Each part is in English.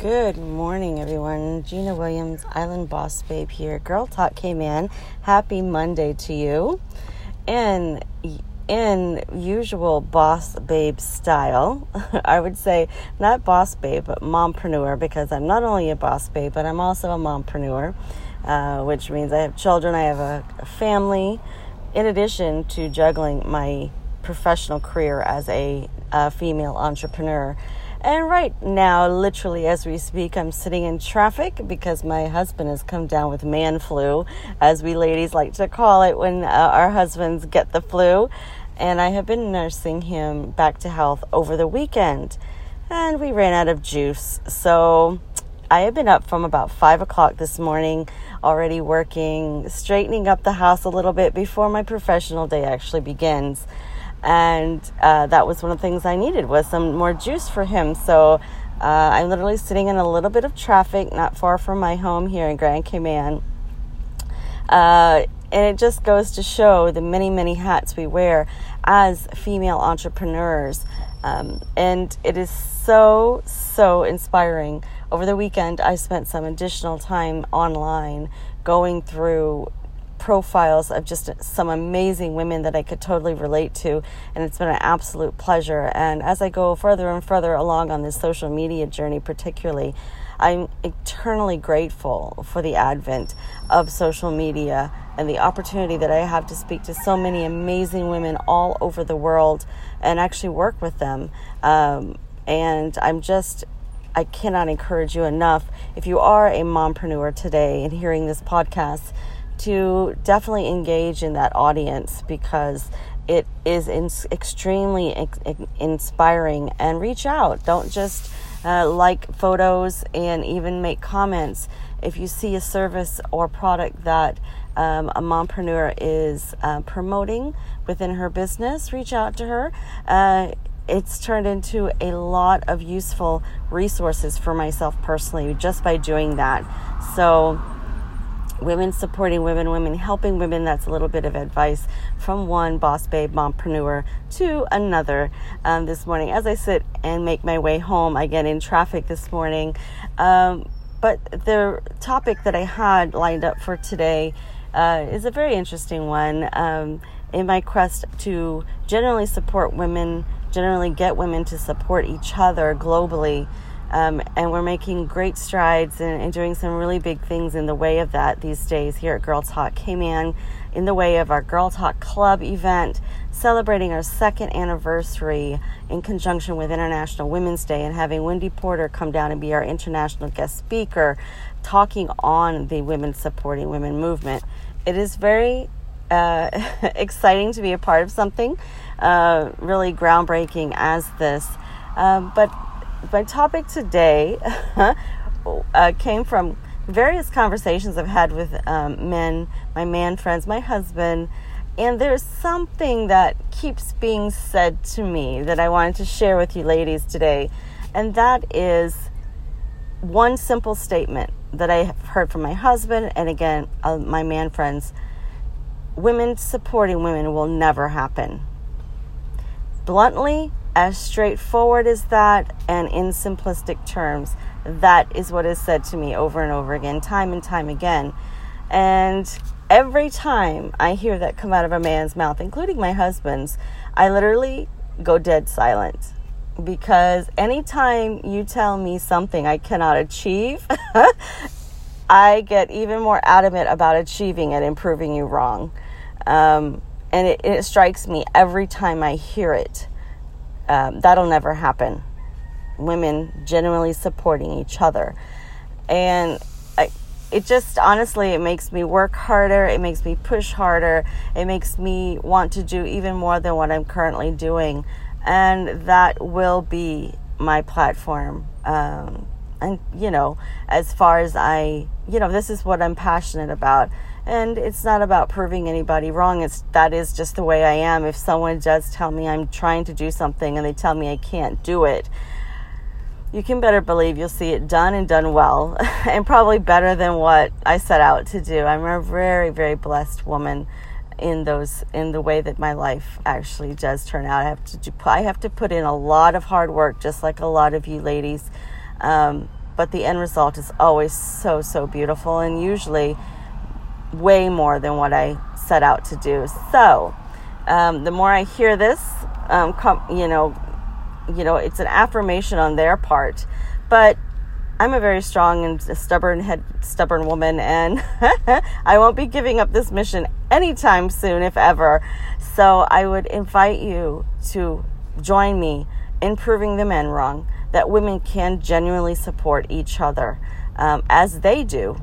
Good morning, everyone. Gina Williams, Island Boss Babe here. Girl Talk Cayman. Happy Monday to you. In in usual boss babe style, I would say not boss babe, but mompreneur because I'm not only a boss babe, but I'm also a mompreneur, uh, which means I have children, I have a, a family, in addition to juggling my professional career as a, a female entrepreneur. And right now, literally as we speak, I'm sitting in traffic because my husband has come down with man flu, as we ladies like to call it when uh, our husbands get the flu. And I have been nursing him back to health over the weekend. And we ran out of juice. So I have been up from about five o'clock this morning, already working, straightening up the house a little bit before my professional day actually begins and uh, that was one of the things I needed was some more juice for him. So uh, I'm literally sitting in a little bit of traffic, not far from my home here in Grand Cayman. Uh, and it just goes to show the many, many hats we wear as female entrepreneurs. Um, and it is so, so inspiring. Over the weekend, I spent some additional time online going through profiles of just some amazing women that I could totally relate to, and it's been an absolute pleasure. And as I go further and further along on this social media journey, particularly, I'm eternally grateful for the advent of social media and the opportunity that I have to speak to so many amazing women all over the world and actually work with them. Um, and I'm just I cannot encourage you enough. If you are a mompreneur today and hearing this podcast, to definitely engage in that audience because it is in, extremely ex- inspiring and reach out. Don't just uh, like photos and even make comments. If you see a service or product that um, a mompreneur is uh, promoting within her business, reach out to her. Uh, it's turned into a lot of useful resources for myself personally just by doing that. So, women supporting women, women helping women. That's a little bit of advice from one boss babe mompreneur to another um, this morning. As I sit and make my way home, I get in traffic this morning. Um, but the topic that I had lined up for today uh, is a very interesting one. Um, in my quest to generally support women, generally get women to support each other globally. Um, and we're making great strides and, and, doing some really big things in the way of that these days here at Girl Talk Cayman, in in the way of our Girl Talk Club event, celebrating our second anniversary in conjunction with International Women's Day, and having Wendy Porter come down and be our international guest speaker, talking on the women supporting women movement. It is very uh, exciting to be a part of something uh, really groundbreaking as this. Um, but my topic today uh, came from various conversations I've had with um, men, my man friends, my husband, and there's something that keeps being said to me that I wanted to share with you ladies today, and that is one simple statement that I have heard from my husband and again, uh, my man friends women supporting women will never happen. Bluntly, as straightforward as that and in simplistic terms. That is what is said to me over and over again, time and time again. And every time I hear that come out of a man's mouth, including my husband's, I literally go dead silent. Because anytime you tell me something I cannot achieve, I get even more adamant about achieving it and proving you wrong. Um, and it, it strikes me every time I hear it um, that'll never happen. Women genuinely supporting each other. And I, it just honestly, it makes me work harder. It makes me push harder. It makes me want to do even more than what I'm currently doing. And that will be my platform. Um, and, you know, as far as I, you know, this is what I'm passionate about. And it's not about proving anybody wrong. It's that is just the way i am. If someone does tell me i'm trying to do something and they tell me i can't do it you can better believe you'll see it done and done well and probably better than what i set out to do. I'm a very very blessed woman in those in the way that my life actually does turn out. I have to do, i have to put in a lot of hard work just like a lot of you ladies um, but the end result is always so, so beautiful and usually way more than what I set out to do. So, um, the more I hear this, um, com- you know, you know, it's an affirmation on their part, but I'm a very strong and stubborn head, stubborn woman, and I won't be giving up this mission anytime soon, if ever. So I would invite you to join me in proving the men wrong that women can genuinely support each other um, as they do.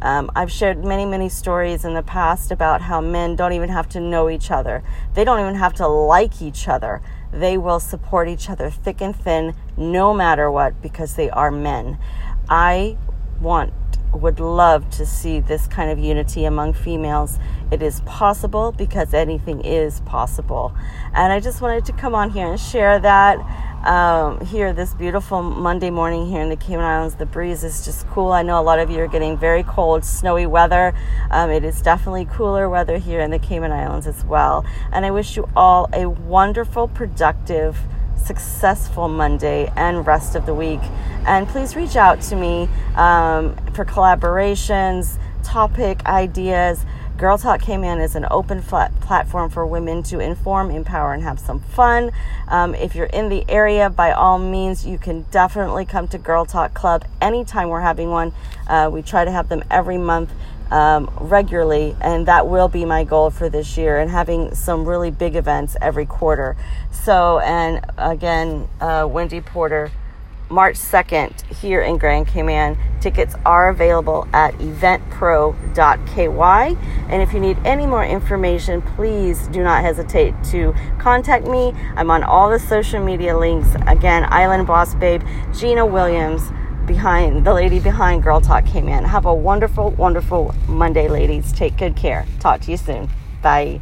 Um, I've shared many, many stories in the past about how men don't even have to know each other. They don't even have to like each other. They will support each other thick and thin, no matter what, because they are men. I want would love to see this kind of unity among females. It is possible because anything is possible. And I just wanted to come on here and share that. Um, here, this beautiful Monday morning here in the Cayman Islands, the breeze is just cool. I know a lot of you are getting very cold, snowy weather. Um, it is definitely cooler weather here in the Cayman Islands as well. And I wish you all a wonderful, productive, successful Monday and rest of the week. And please reach out to me um, for collaborations, topic ideas. Girl Talk Cayman as an open flat platform for women to inform, empower, and have some fun. Um, if you're in the area, by all means, you can definitely come to Girl Talk Club anytime we're having one. Uh, we try to have them every month um, regularly, and that will be my goal for this year, and having some really big events every quarter. So, and again, uh, Wendy Porter, March 2nd here in Grand Cayman. Tickets are available at eventpro.ky. And if you need any more information, please do not hesitate to contact me. I'm on all the social media links. Again, Island Boss Babe, Gina Williams behind the lady behind Girl Talk Cayman. Have a wonderful, wonderful Monday, ladies. Take good care. Talk to you soon. Bye.